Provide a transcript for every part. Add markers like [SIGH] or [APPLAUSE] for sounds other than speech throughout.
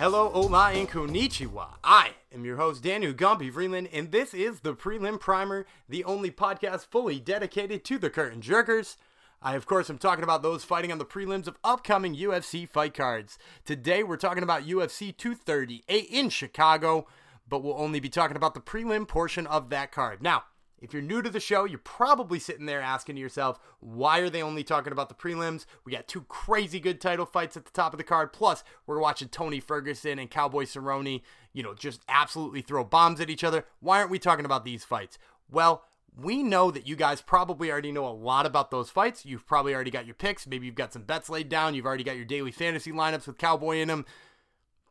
Hello, hola, and konnichiwa. I am your host, Daniel Gumby Freeland, and this is the Prelim Primer, the only podcast fully dedicated to the curtain jerkers. I, of course, am talking about those fighting on the prelims of upcoming UFC fight cards. Today, we're talking about UFC 238 in Chicago, but we'll only be talking about the prelim portion of that card. Now, if you're new to the show, you're probably sitting there asking yourself, why are they only talking about the prelims? We got two crazy good title fights at the top of the card. Plus, we're watching Tony Ferguson and Cowboy Cerrone, you know, just absolutely throw bombs at each other. Why aren't we talking about these fights? Well, we know that you guys probably already know a lot about those fights. You've probably already got your picks. Maybe you've got some bets laid down. You've already got your daily fantasy lineups with Cowboy in them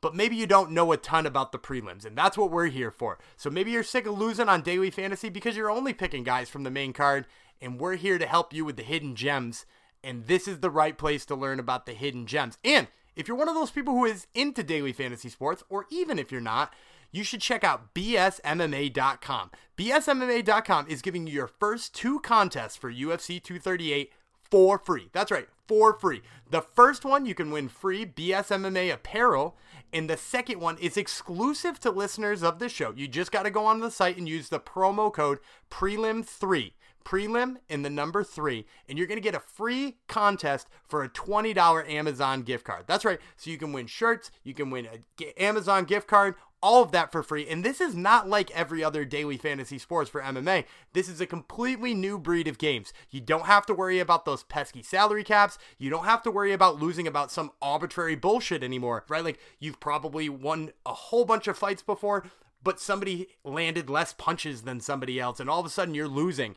but maybe you don't know a ton about the prelims, and that's what we're here for. So maybe you're sick of losing on daily fantasy because you're only picking guys from the main card, and we're here to help you with the hidden gems. And this is the right place to learn about the hidden gems. And if you're one of those people who is into daily fantasy sports, or even if you're not, you should check out bsmma.com. bsmma.com is giving you your first two contests for UFC 238 for free. That's right, for free. The first one, you can win free BSMMA apparel and the second one is exclusive to listeners of the show. You just got to go on the site and use the promo code PRELIM3. Prelim in the number three, and you're going to get a free contest for a $20 Amazon gift card. That's right. So you can win shirts, you can win an Amazon gift card, all of that for free. And this is not like every other daily fantasy sports for MMA. This is a completely new breed of games. You don't have to worry about those pesky salary caps. You don't have to worry about losing about some arbitrary bullshit anymore, right? Like you've probably won a whole bunch of fights before, but somebody landed less punches than somebody else, and all of a sudden you're losing.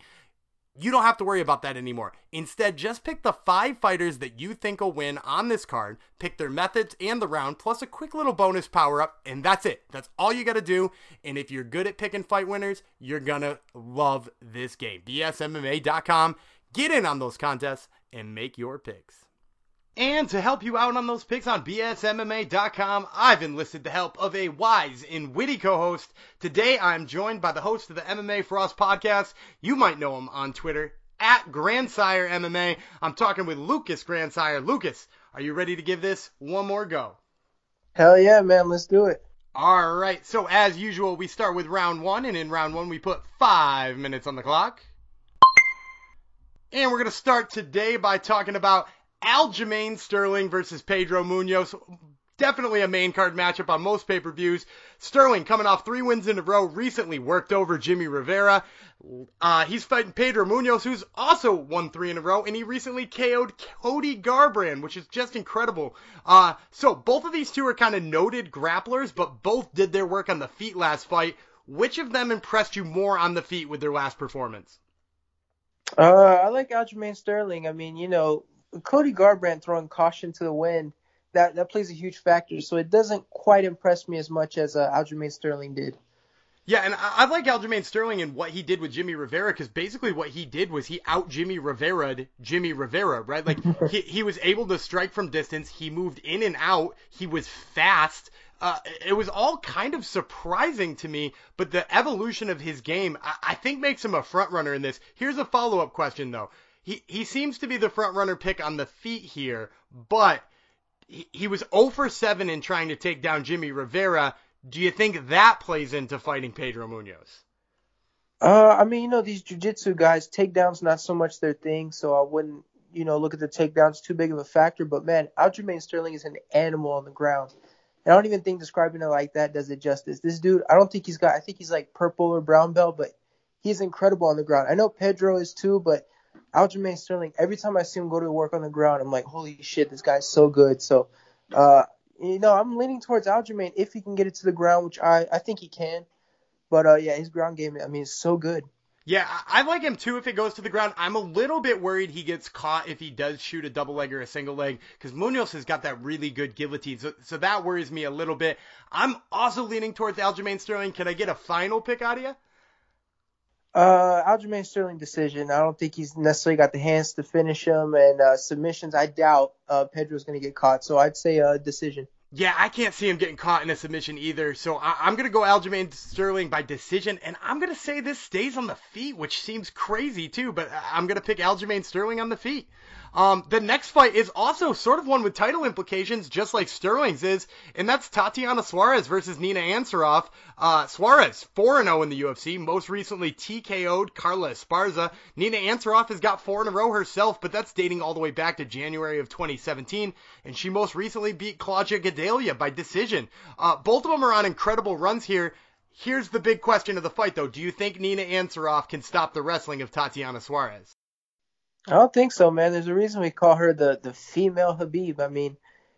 You don't have to worry about that anymore. Instead, just pick the five fighters that you think will win on this card, pick their methods and the round, plus a quick little bonus power up, and that's it. That's all you got to do. And if you're good at picking fight winners, you're going to love this game. BSMMA.com. Get in on those contests and make your picks. And to help you out on those picks on BSMMA.com, I've enlisted the help of a wise and witty co-host. Today I'm joined by the host of the MMA Frost podcast. You might know him on Twitter, at Grandsire MMA. I'm talking with Lucas Grandsire. Lucas, are you ready to give this one more go? Hell yeah, man. Let's do it. All right. So as usual, we start with round one, and in round one we put five minutes on the clock. And we're going to start today by talking about Aljamain Sterling versus Pedro Munhoz. Definitely a main card matchup on most pay per views. Sterling coming off three wins in a row, recently worked over Jimmy Rivera. Uh, he's fighting Pedro Munhoz, who's also won three in a row, and he recently KO'd Cody Garbrandt, which is just incredible. Uh, so both of these two are kind of noted grapplers, but both did their work on the feet last fight. Which of them impressed you more on the feet with their last performance? Uh, I like Aljamain Sterling. I mean, you know, Cody Garbrandt throwing caution to the wind, that that plays a huge factor. So it doesn't quite impress me as much as uh, Aljamain Sterling did. Yeah, and I, I like Aljamain Sterling and what he did with Jimmy Rivera because basically what he did was he out Jimmy Rivera Jimmy Rivera, right? Like [LAUGHS] he he was able to strike from distance. He moved in and out. He was fast. Uh, it was all kind of surprising to me, but the evolution of his game, I, I think, makes him a front runner in this. Here's a follow up question though he he seems to be the front runner pick on the feet here, but he, he was 0 for 7 in trying to take down Jimmy Rivera. Do you think that plays into fighting Pedro Munhoz? Uh, I mean, you know, these jiu-jitsu guys, takedowns not so much their thing, so I wouldn't, you know, look at the takedowns too big of a factor. But man, Aljamain Sterling is an animal on the ground. And I don't even think describing it like that does it justice. This dude, I don't think he's got, I think he's like purple or brown belt, but he's incredible on the ground. I know Pedro is too, but Aljamain Sterling, every time I see him go to work on the ground, I'm like, holy shit, this guy's so good. So, uh, you know, I'm leaning towards Aljamain if he can get it to the ground, which I, I think he can. But uh, yeah, his ground game, I mean, is so good. Yeah, I like him too if it goes to the ground. I'm a little bit worried he gets caught if he does shoot a double leg or a single leg because Munhoz has got that really good guillotine. So, so that worries me a little bit. I'm also leaning towards Aljamain Sterling. Can I get a final pick out of you? Uh, Aljamain Sterling decision. I don't think he's necessarily got the hands to finish him, and uh, submissions. I doubt uh, Pedro's going to get caught, so I'd say a uh, decision. Yeah, I can't see him getting caught in a submission either. So I- am going to go Aljamain Sterling by decision, and I'm going to say this stays on the feet, which seems crazy too, but I'm going to pick Aljamain Sterling on the feet. Um, the next fight is also sort of one with title implications, just like Sterling's is, and that's Tatiana Suarez versus Nina Ansaroff. Uh, Suarez, 4-0 in the UFC, most recently TKO'd Carla Esparza. Nina Ansaroff has got four in a row herself, but that's dating all the way back to January of 2017, and she most recently beat Claudia Gadelha by decision. Uh, both of them are on incredible runs here. Here's the big question of the fight, though. Do you think Nina Ansaroff can stop the wrestling of Tatiana Suarez? I don't think so, man. There's a reason we call her the the female Khabib. I mean,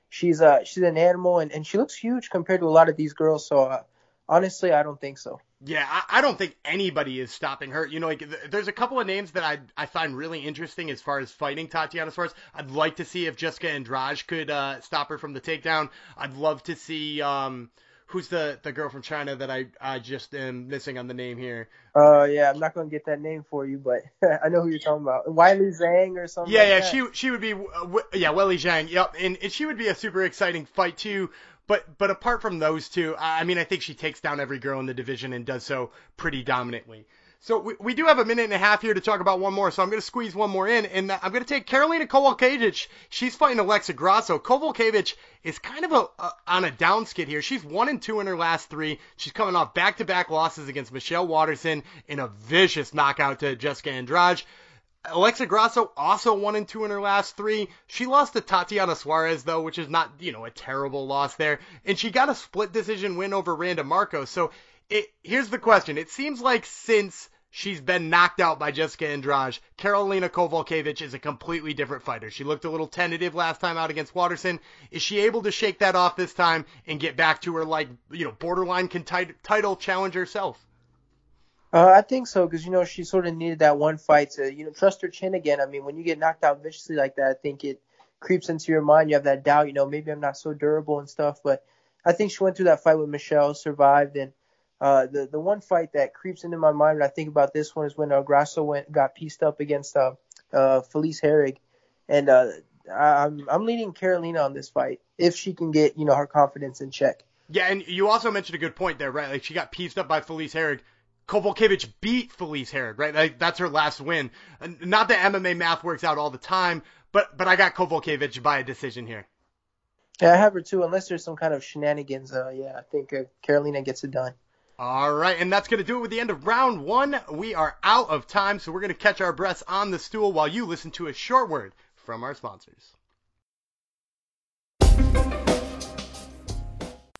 she's uh she's an animal and, and she looks huge compared to a lot of these girls. So uh, honestly, I don't think so. Yeah, I, I don't think anybody is stopping her. You know, like th- there's a couple of names that I I find really interesting as far as fighting Tatiana Suarez. I'd like to see if Jessica Andrade could uh, stop her from the takedown. I'd love to see um who's the the girl from China that I I just am missing on the name here. Uh, yeah, I'm not gonna get that name for you, but [LAUGHS] I know who you're talking about. Weili Zhang or something. Yeah, like yeah, that. she she would be uh, w- yeah Weili Zhang. Yep, and, and she would be a super exciting fight too. But but apart from those two, I I mean, I think she takes down every girl in the division and does so pretty dominantly. So we, we do have a minute and a half here to talk about one more, so I'm going to squeeze one more in, and I'm going to take Karolina Kowalkiewicz. She's fighting Alexa Grasso. Kowalkiewicz is kind of a, a on a down skid here. She's one and two in her last three. She's coming off back-to-back losses against Michelle Waterson in a vicious knockout to Jessica Andrade. Alexa Grasso also one and two in her last three. She lost to Tatiana Suarez though, which is not you know a terrible loss there, and she got a split decision win over Randa Markos. So it, here's the question: It seems like since she's been knocked out by Jessica Andrade, Karolina Kowalkiewicz is a completely different fighter. She looked a little tentative last time out against Waterson. Is she able to shake that off this time and get back to her like you know borderline conti- title challenge herself? Uh, I think so because you know she sort of needed that one fight to you know trust her chin again. I mean, when you get knocked out viciously like that, I think it creeps into your mind. You have that doubt. You know, maybe I'm not so durable and stuff. But I think she went through that fight with Michelle, survived, and uh, the the one fight that creeps into my mind when I think about this one is when uh, Grasso went got pieced up against uh, uh, Felice Herrig, and uh, I'm I'm leaning Karolina on this fight if she can get you know her confidence in check. Yeah, and you also mentioned a good point there, right? Like she got pieced up by Felice Herrig. Kowalkiewicz beat Felice Herrig, right? Like that's her last win. Not that MMA math works out all the time, but but I got Kowalkiewicz by a decision here. Yeah, I have her too. Unless there's some kind of shenanigans, uh, yeah, I think uh, Karolina gets it done. All right, and that's going to do it with the end of round one. We are out of time, so we're going to catch our breaths on the stool while you listen to a short word from our sponsors.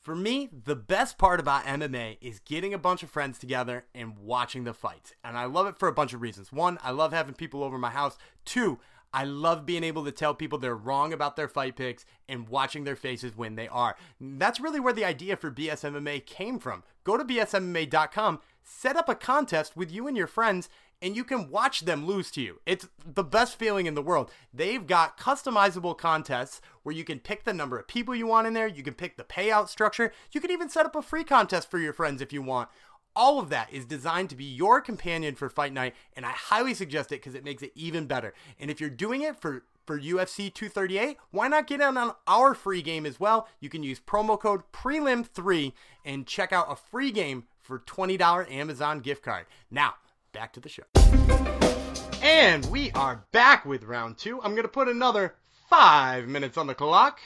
For me, the best part about MMA is getting a bunch of friends together and watching the fights. And I love it for a bunch of reasons. One, I love having people over my house. Two, I love being able to tell people they're wrong about their fight picks and watching their faces when they are. That's really where the idea for BSMMA came from. Go to bsmma.com, set up a contest with you and your friends, and you can watch them lose to you. It's the best feeling in the world. They've got customizable contests where you can pick the number of people you want in there, you can pick the payout structure, you can even set up a free contest for your friends if you want. All of that is designed to be your companion for fight night, and I highly suggest it because it makes it even better. And if you're doing it for for UFC 238, why not get in on our free game as well? You can use promo code PRELIM3 and check out a free game for $20 Amazon gift card. Now, back to the show. And we are back with round two. I'm going to put another five minutes on the clock.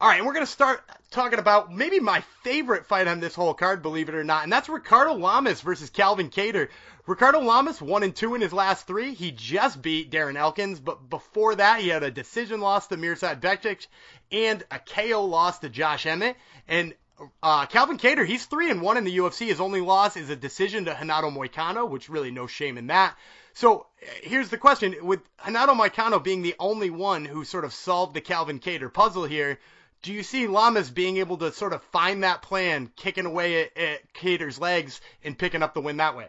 All right, and we're going to start talking about maybe my favorite fight on this whole card, believe it or not, and that's Ricardo Lamas versus Calvin Kattar. Ricardo Lamas one and two in his last three. He just beat Darren Elkins, but before that he had a decision loss to Mirsad Bektic and a KO loss to Josh Emmett. And uh, Calvin Kattar, he's three and one in the UFC. His only loss is a decision to Renato Moicano, which really no shame in that. So here's the question: with Renato Moicano being the only one who sort of solved the Calvin Kattar puzzle here, do you see Lamas being able to sort of find that plan, kicking away at, at Kattar's legs and picking up the win that way?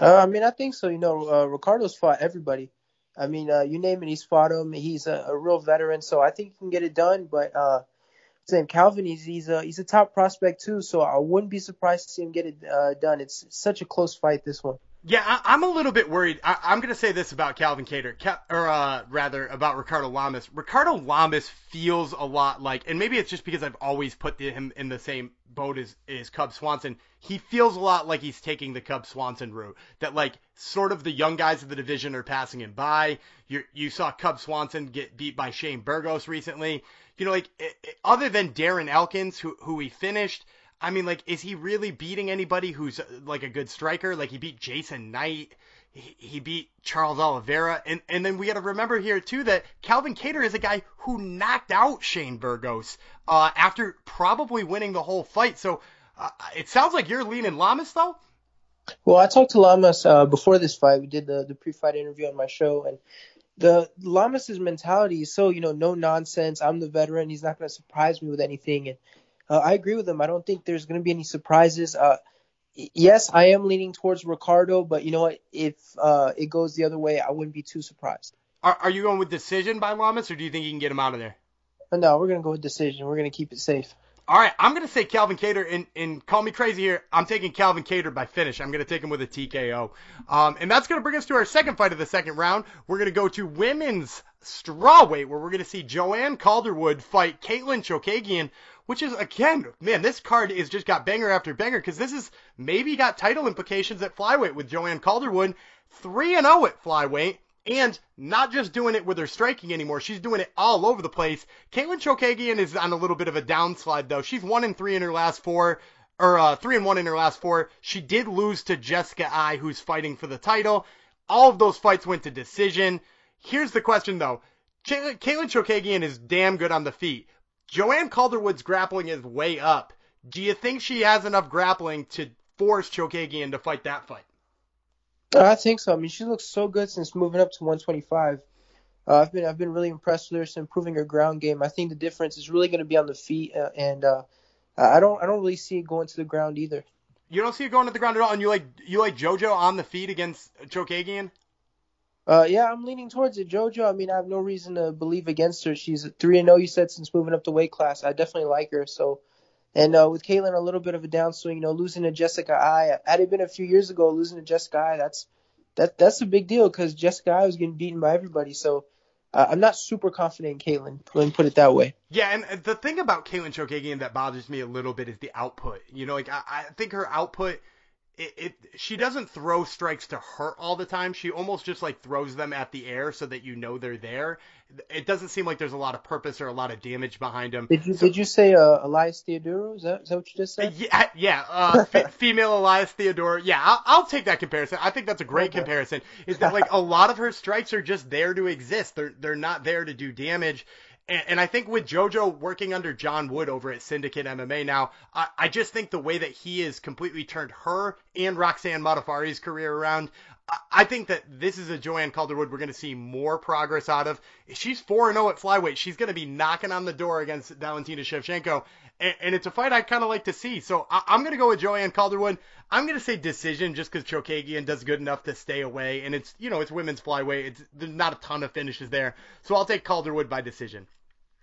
Uh, I mean, I think so. You know, uh, Ricardo's fought everybody. I mean, uh, you name it, he's fought him. He's a, a real veteran, so I think he can get it done. But uh, same Calvin, he's he's a he's a top prospect too, so I wouldn't be surprised to see him get it uh, done. It's such a close fight, this one. Yeah, I, am a little bit worried. I, am going to say this about Calvin Kattar, Cal, or uh, rather about Ricardo Lamas. Ricardo Lamas feels a lot like, and maybe it's just because I've always put the, him in the same boat as, as Cub Swanson. He feels a lot like he's taking the Cub Swanson route. That like sort of the young guys of the division are passing him by. You you saw Cub Swanson get beat by Shane Burgos recently. You know, like it, it, other than Darren Elkins, who who he finished I mean, like, is he really beating anybody who's like a good striker? Like, he beat Jason Knight. He, beat Charles Oliveira. And, and then we got to remember here, too, that Calvin Kattar is a guy who knocked out Shane Burgos uh, after probably winning the whole fight. So uh, it sounds like you're leaning Lamas, though? Well, I talked to Lamas uh, before this fight. We did the, the pre fight interview on my show. And the Lamas's mentality is so, you know, no nonsense. I'm the veteran. He's not going to surprise me with anything. And uh, I agree with him. I don't think there's going to be any surprises. Uh, yes, I am leaning towards Ricardo, but you know what? If uh, it goes the other way, I wouldn't be too surprised. Are, are you going with decision by Lamas, or do you think you can get him out of there? Uh, no, we're going to go with decision. We're going to keep it safe. All right, I'm going to say Calvin Kattar, and, and call me crazy here. I'm taking Calvin Kattar by finish. I'm going to take him with a TKO. Um, and that's going to bring us to our second fight of the second round. We're going to go to women's strawweight, where we're going to see Joanne Calderwood fight Katlyn Chookagian which is again, man, this card is just got banger after banger because this is maybe got title implications at flyweight with Joanne Calderwood, three and zero oh at flyweight. And not just doing it with her striking anymore, she's doing it all over the place. Katlyn Chookagian is on a little bit of a downslide though. She's one and three in her last four, or uh, three and one in her last four. She did lose to Jessica Eye, who's fighting for the title. All of those fights went to decision. Here's the question though. Katlyn Chookagian is damn good on the feet, Joanne Calderwood's grappling is way up. Do you think she has enough grappling to force Chookagian to fight that fight? I think so. I mean, she looks so good since moving up to 125. Uh, I've been I've been really impressed with her since improving her ground game. I think the difference is really going to be on the feet, uh, and uh, I don't I don't really see it going to the ground either. You don't see it going to the ground at all, and you like you like JoJo on the feet against Chookagian? Uh, yeah, I'm leaning towards it. JoJo, I mean, I have no reason to believe against her. She's 3 0, you said, since moving up the weight class. I definitely like her. So, and uh, with Katlyn, a little bit of a downswing, you know, losing to Jessica Eye. Had it been a few years ago, losing to Jessica Eye, that's that that's a big deal because Jessica Eye was getting beaten by everybody. So, uh, I'm not super confident in Katlyn. Let me put it that way. Yeah, and the thing about Katlyn Chookagian that bothers me a little bit is the output. You know, like I, I think her output – it, it she doesn't throw strikes to hurt all the time. She almost just like throws them at the air so that you know they're there. It doesn't seem like there's a lot of purpose or a lot of damage behind them. Did you so, did you say uh, Elias Theodorou? Is that, is that what you just said? Yeah, yeah. Uh, f- [LAUGHS] female Elias Theodorou. Yeah, I'll, I'll, take that comparison. I think that's a great okay. comparison. Is that like a lot of her strikes are just there to exist. They're they're not there to do damage. And, and, I think with JoJo working under John Wood over at Syndicate MMA now, I, I just think the way that he has completely turned her and Roxanne Modafferi's career around, I, think that this is a Joanne Calderwood we're going to see more progress out of. She's 4 0 at flyweight. She's going to be knocking on the door against Valentina Shevchenko. And, it's a fight I kind of like to see. So I, am going to go with Joanne Calderwood. I'm going to say decision just because Chookagian does good enough to stay away. And it's, you know, it's women's flyweight. It's, there's not a ton of finishes there. So I'll take Calderwood by decision.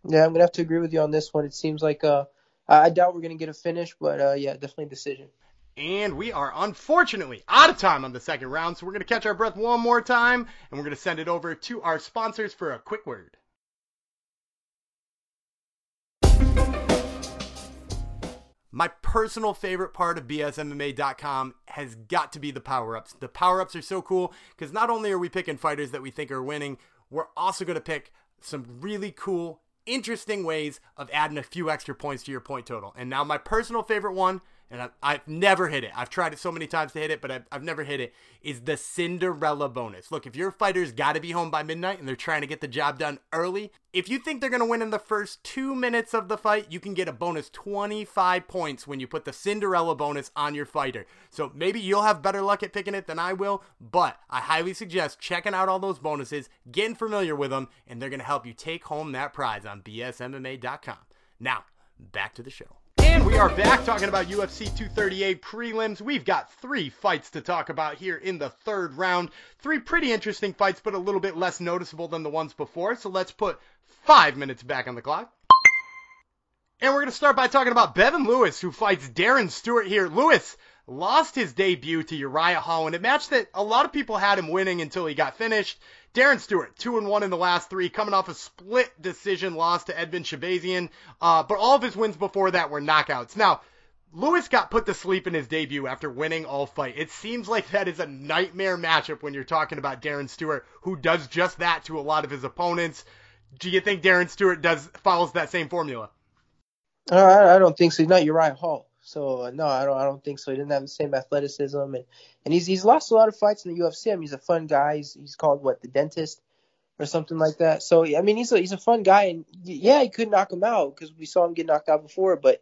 Yeah, I'm gonna have to agree with you on this one. It seems like uh, I doubt we're gonna get a finish, but uh, yeah, definitely decision. And we are unfortunately out of time on the second round, so we're gonna catch our breath one more time, and we're gonna send it over to our sponsors for a quick word. My personal favorite part of BSMMA.com has got to be the power ups. The power ups are so cool because not only are we picking fighters that we think are winning, we're also going to pick some really cool interesting ways of adding a few extra points to your point total. And now my personal favorite one, and I've, I've never hit it. I've tried it so many times to hit it, but I've, I've never hit it. Is the Cinderella bonus. Look, if your fighter's got to be home by midnight and they're trying to get the job done early, if you think they're going to win in the first two minutes of the fight, you can get a bonus 25 points when you put the Cinderella bonus on your fighter. So maybe you'll have better luck at picking it than I will, but I highly suggest checking out all those bonuses, getting familiar with them, and they're going to help you take home that prize on BSMMA.com. Now, back to the show. We are back talking about UFC 238 prelims. We've got three fights to talk about here in the third round. Three pretty interesting fights, but a little bit less noticeable than the ones before. So let's put five minutes back on the clock. And we're going to start by talking about Bevon Lewis, who fights Darren Stewart here. Lewis, lost his debut to Uriah Hall in a match that a lot of people had him winning until he got finished. Darren Stewart, two and one in the last three, coming off a split decision loss to Edmen Shahbazyan. Uh, but all of his wins before that were knockouts. Now, Lewis got put to sleep in his debut after winning all fight. It seems like that is a nightmare matchup when you're talking about Darren Stewart, who does just that to a lot of his opponents. Do you think Darren Stewart does follows that same formula? Uh, I don't think so. Not Uriah Hall. So uh, no, I don't. I don't think so. He didn't have the same athleticism, and and he's he's lost a lot of fights in the UFC. I mean, he's a fun guy. He's he's called what the dentist or something like that. So I mean, he's a he's a fun guy, and yeah, he could knock him out because we saw him get knocked out before. But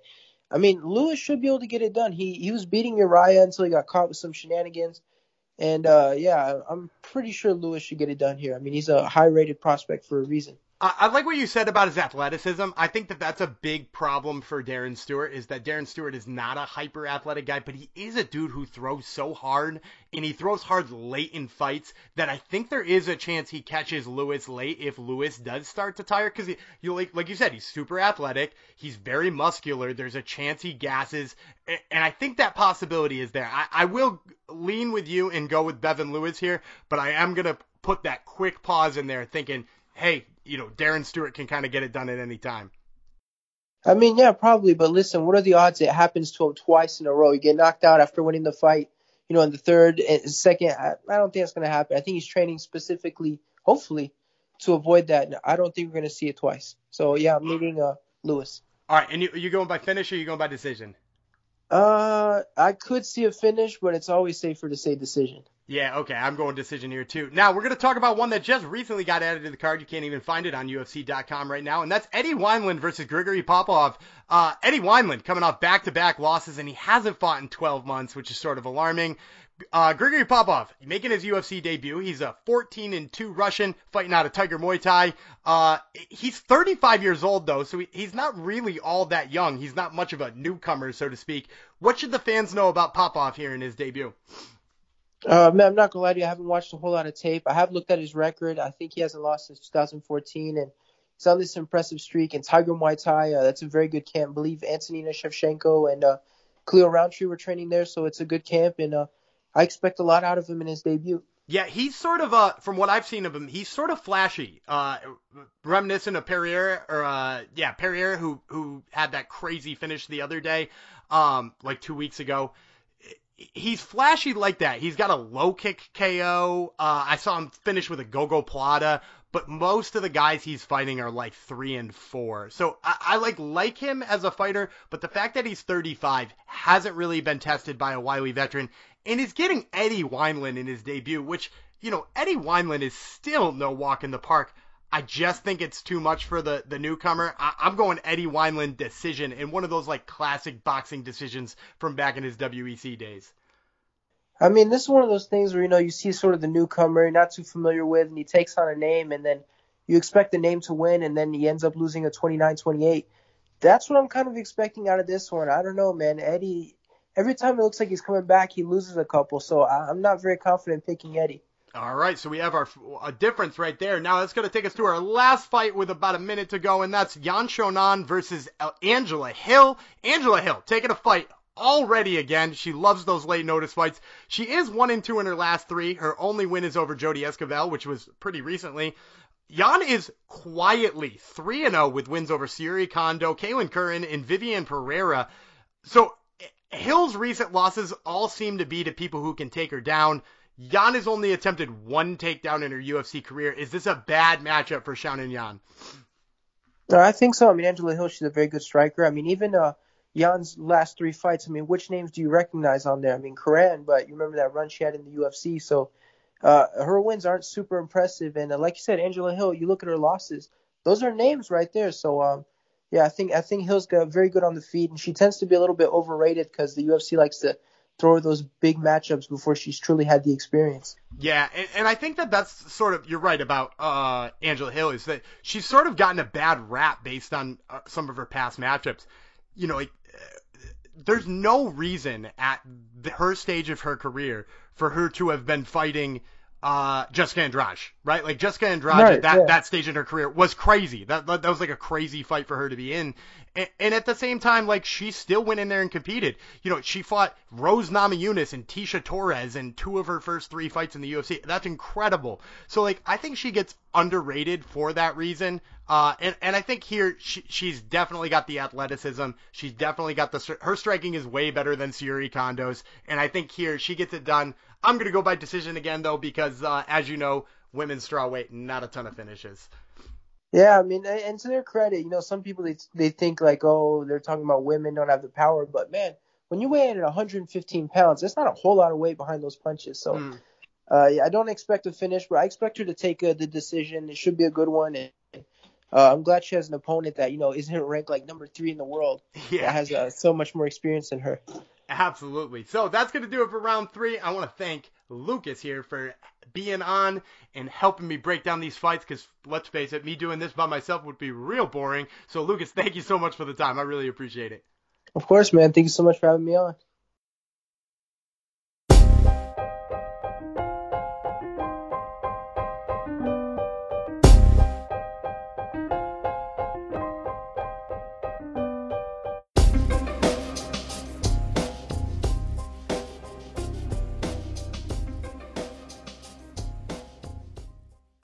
I mean, Lewis should be able to get it done. He he was beating Uriah until he got caught with some shenanigans, and uh, yeah, I'm pretty sure Lewis should get it done here. I mean, he's a high rated prospect for a reason. I, like what you said about his athleticism. I think that that's a big problem for Darren Stewart is that Darren Stewart is not a hyper athletic guy, but he is a dude who throws so hard and he throws hard late in fights that I think there is a chance he catches Lewis late if Lewis does start to tire because you like like you said he's super athletic, he's very muscular. There's a chance he gasses, and I think that possibility is there. I, I will lean with you and go with Bevon Lewis here, but I am gonna put that quick pause in there thinking hey, you know, Darren Stewart can kind of get it done at any time. I mean, yeah, probably. But listen, what are the odds it happens to him twice in a row? You get knocked out after winning the fight, you know, in the third and second. I, I don't think that's going to happen. I think he's training specifically, hopefully, to avoid that. I don't think we're going to see it twice. So yeah, I'm leading uh, Lewis. All right, and you are you going by finish or are you going by decision? Uh, I could see a finish, but it's always safer to say decision. Yeah, okay, I'm going decision here too. Now we're going to talk about one that just recently got added to the card. You can't even find it on UFC.com right now, and that's Eddie Wineland versus Grigory Popov. Uh, Eddie Wineland coming off back-to-back losses, and he hasn't fought in 12 months, which is sort of alarming. Uh, Grigory Popov making his UFC debut. He's a 14 and 2 Russian fighting out of Tiger Muay Thai. Uh, he's 35 years old though, so he, he's not really all that young. He's not much of a newcomer, so to speak. What should the fans know about Popov here in his debut? Uh, man, I'm not gonna lie to you. I haven't watched a whole lot of tape. I have looked at his record. I think he hasn't lost since 2014, and he's on this impressive streak. And Tiger Muay Thai, uh, that's a very good camp. I believe Antonina Shevchenko and uh, Khalil Rountree were training there, so it's a good camp, and uh, I expect a lot out of him in his debut. Yeah, he's sort of uh from what I've seen of him, he's sort of flashy. Uh reminiscent of Pereira or uh yeah, Pereira who who had that crazy finish the other day, um like 2 weeks ago he's flashy like that. He's got a low kick KO. Uh, I saw him finish with a gogoplata, but most of the guys he's fighting are like three and four. So I, I like like him as a fighter, but the fact that he's 35 hasn't really been tested by a wily veteran, and is getting Eddie Wineland in his debut, which you know Eddie Wineland is still no walk in the park. I just think it's too much for the, the newcomer. I, am going Eddie Wineland decision in one of those like classic boxing decisions from back in his WEC days. I mean, this is one of those things where you know you see sort of the newcomer you're not too familiar with, and he takes on a name, and then you expect the name to win, and then he ends up losing a 29-28. That's what I'm kind of expecting out of this one. I don't know, man. Eddie, every time it looks like he's coming back, he loses a couple, so I'm not very confident picking Eddie. All right, so we have our a difference right there. Now that's going to take us to our last fight with about a minute to go, and that's Yan Xiaonan versus Angela Hill. Angela Hill taking a fight already again. She loves those late notice fights. She is one and two in her last three. Her only win is over Jodie Esquibel, which was pretty recently. Yan is quietly 3 and 0 with wins over Syuri Kondo, Kailin Curran, and Viviane Pereira. So Hill's recent losses all seem to be to people who can take her down. Yan has only attempted one takedown in her UFC career. Is this a bad matchup for Xiaonan Yan? No, I think so. I mean, Angela Hill, she's a very good striker. I mean, even uh, Yan's last three fights, I mean, which names do you recognize on there? I mean, Curran, but you remember that run she had in the UFC. So uh, her wins aren't super impressive. And uh, like you said, Angela Hill, you look at her losses; those are names right there. So um, yeah, I think I think Hill's got very good on the feet, and she tends to be a little bit overrated because the UFC likes to throw those big matchups before she's truly had the experience. Yeah, and, and I think that that's sort of you're right about uh, Angela Hill is that she's sort of gotten a bad rap based on uh, some of her past matchups. You know, like uh, there's no reason at the, her stage of her career for her to have been fighting uh, Jessica Andrade right? Like Jessica Andrade Right, at that, yeah. that stage in her career was crazy. That, that was like a crazy fight for her to be in. And, and at the same time, like she still went in there and competed. You know, she fought Rose Namajunas and Tecia Torres in two of her first three fights in the UFC. That's incredible. So like, I think she gets underrated for that reason. Uh, and, and I think here she, she's definitely got the athleticism. She's definitely got the her striking is way better than Syuri Kondo's. And I think here she gets it done. I'm gonna go by decision again though because uh, as you know, women's strawweight not a ton of finishes. Yeah, I mean, and to their credit, you know, some people they they think like, oh, they're talking about women don't have the power, but man, when you weigh in at 115 pounds, there's not a whole lot of weight behind those punches. So, Mm. uh, yeah, I don't expect a finish, but I expect her to take uh, the decision. It should be a good one, and uh, I'm glad she has an opponent that you know isn't ranked like number three in the world. [LAUGHS] That Yeah, has uh, so much more experience than her. Absolutely. So that's gonna do it for round three. I want to thank Lucas here for being on and helping me break down these fights. Because let's face it, me doing this by myself would be real boring. So Lucas, thank you so much for the time. I really appreciate it. Of course, man. Thank you so much for having me on.